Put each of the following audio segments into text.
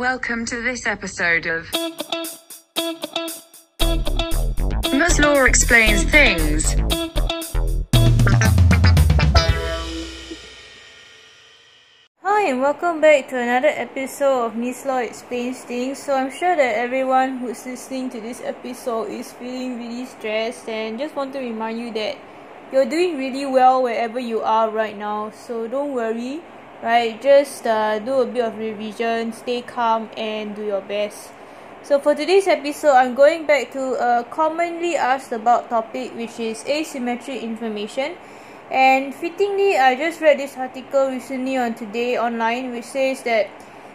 Welcome to this episode of Muslaw Explains Things. Hi and welcome back to another episode of Miss Explains Things. So I'm sure that everyone who's listening to this episode is feeling really stressed and just want to remind you that you're doing really well wherever you are right now. So don't worry, right? Just uh, do a bit of revision, stay calm and do your best. So for today's episode, I'm going back to a commonly asked about topic which is asymmetric information and fittingly, I just read this article recently on Today Online which says that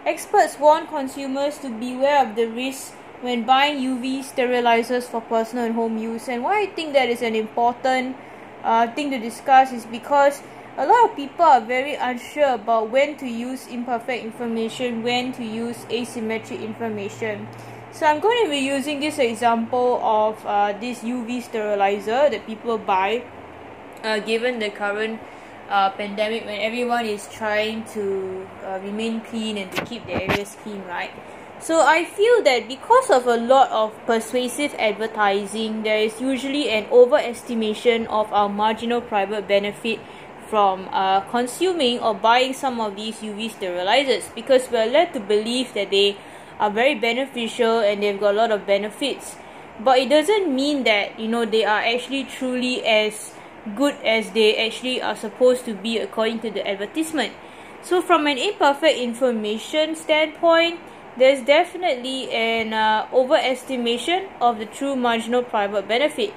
experts warn consumers to beware of the risks when buying UV sterilizers for personal and home use. And why I think that is an important uh, thing to discuss is because a lot of people are very unsure about when to use imperfect information, when to use asymmetric information. So I'm going to be using this example of uh, this UV sterilizer that people buy uh, given the current uh, pandemic when everyone is trying to uh, remain clean and to keep their areas clean, right? So I feel that because of a lot of persuasive advertising, there is usually an overestimation of our marginal private benefit from uh, consuming or buying some of these UV sterilizers because we're led to believe that they are very beneficial and they've got a lot of benefits. But it doesn't mean that, you know, they are actually truly as good as they actually are supposed to be according to the advertisement. So from an imperfect information standpoint, there's definitely an uh, overestimation of the true marginal private benefit.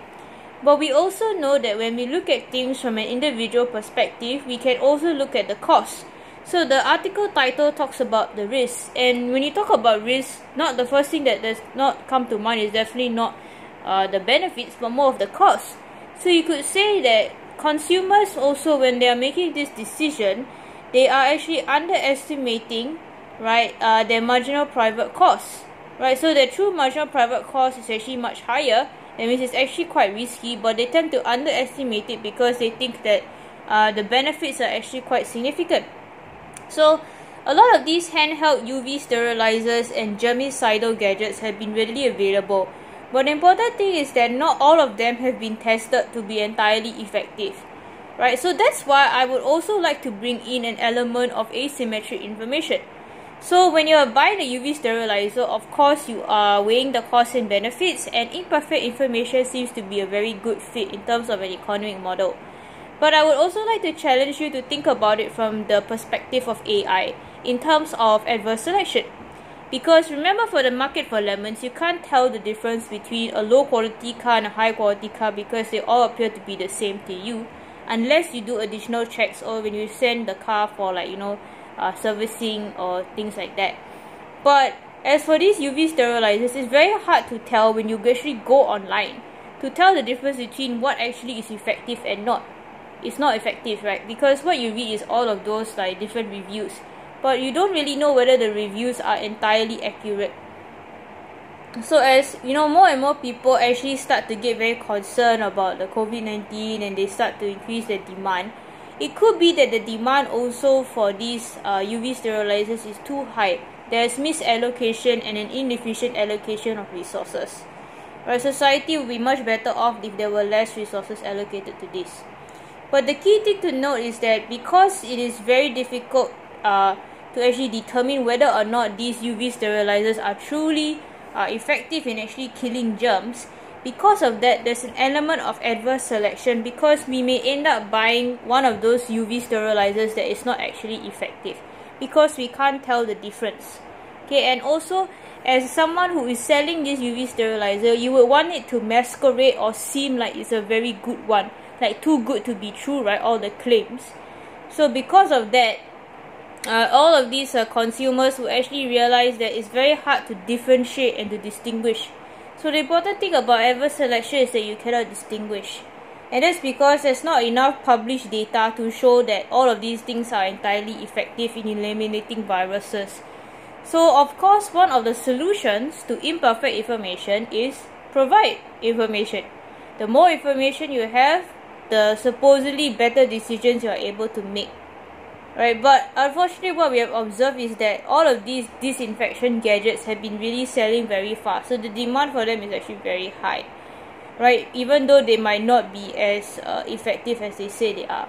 But we also know that when we look at things from an individual perspective, we can also look at the cost. So the article title talks about the risk, and when you talk about risk, not the first thing that does not come to mind is definitely not uh, the benefits, but more of the cost. So you could say that consumers also when they are making this decision, they are actually underestimating, right, uh, their marginal private costs, right? So their true marginal private cost is actually much higher. That means it's actually quite risky, but they tend to underestimate it because they think that uh, the benefits are actually quite significant. So a lot of these handheld UV sterilizers and germicidal gadgets have been readily available but the important thing is that not all of them have been tested to be entirely effective. Right? So that's why I would also like to bring in an element of asymmetric information. So when you're buying a UV sterilizer, of course you are weighing the costs and benefits and imperfect information seems to be a very good fit in terms of an economic model. But I would also like to challenge you to think about it from the perspective of AI in terms of adverse selection. Because remember for the market for lemons, you can't tell the difference between a low quality car and a high quality car because they all appear to be the same to you. Unless you do additional checks or when you send the car for like, you know, uh, servicing or things like that. But as for these UV sterilizers, it's very hard to tell when you actually go online to tell the difference between what actually is effective and not. It's not effective, right? Because what you read is all of those like different reviews but you don't really know whether the reviews are entirely accurate. So as you know, more and more people actually start to get very concerned about the COVID nineteen and they start to increase the demand. It could be that the demand also for these uh, UV sterilizers is too high. There's misallocation and an inefficient allocation of resources. Our society would be much better off if there were less resources allocated to this. But the key thing to note is that because it is very difficult uh, to actually determine whether or not these UV sterilizers are truly uh, effective in actually killing germs. Because of that, there's an element of adverse selection because we may end up buying one of those UV sterilizers that is not actually effective because we can't tell the difference. Okay, and also as someone who is selling this UV sterilizer, you would want it to masquerade or seem like it's a very good one, like too good to be true, right? All the claims. So because of that, uh, all of these uh, consumers will actually realize that it's very hard to differentiate and to distinguish. So the important thing about adverse selection is that you cannot distinguish. And that's because there's not enough published data to show that all of these things are entirely effective in eliminating viruses. So of course, one of the solutions to imperfect information is provide information. The more information you have, the supposedly better decisions you are able to make right but unfortunately what we have observed is that all of these disinfection gadgets have been really selling very fast. So the demand for them is actually very high. Right even though they might not be as uh, effective as they say they are.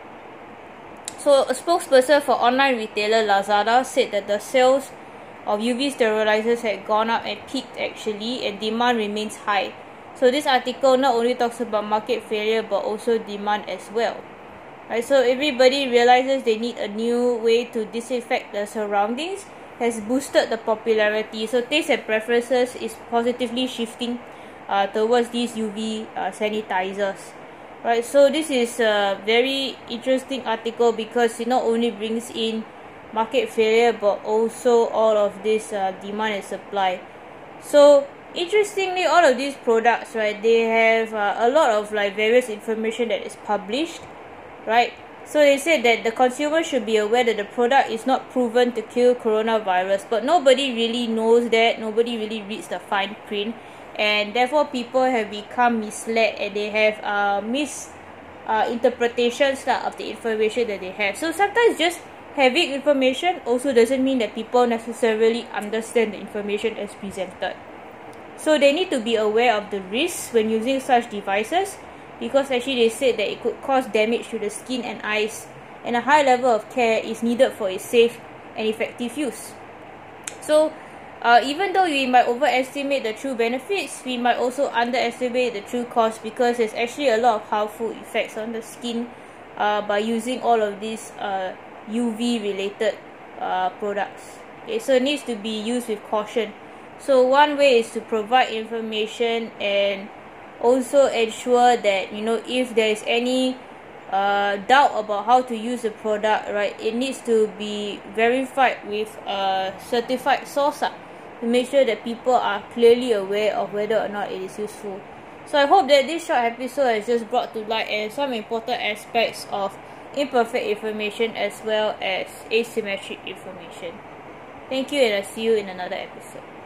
So a spokesperson for online retailer lazada said that the sales of uv sterilizers had gone up and peaked actually and demand remains high. So this article not only talks about market failure but also demand as well Right, so everybody realizes they need a new way to disinfect the surroundings has boosted the popularity. So taste and preferences is positively shifting uh, towards these UV uh, sanitizers. Right, so this is a very interesting article because it not only brings in market failure but also all of this uh, demand and supply. So interestingly, all of these products, right, they have uh, a lot of like various information that is published right? So they said that the consumer should be aware that the product is not proven to kill coronavirus, but nobody really knows that. Nobody really reads the fine print, and therefore people have become misled and they have uh, mis uh, interpretations uh, of the information that they have. So sometimes just having information also doesn't mean that people necessarily understand the information as presented. So they need to be aware of the risks when using such devices because actually they said that it could cause damage to the skin and eyes and a high level of care is needed for its safe and effective use. So, uh, even though we might overestimate the true benefits, we might also underestimate the true cost because there's actually a lot of harmful effects on the skin uh, by using all of these uh, UV related uh, products. Okay, so it needs to be used with caution. So one way is to provide information and also ensure that you know if there is any uh, doubt about how to use the product right it needs to be verified with a certified source uh, to make sure that people are clearly aware of whether or not it is useful. So i hope that this short episode has just brought to light and some important aspects of imperfect information as well as asymmetric information. Thank you and i'll see you in another episode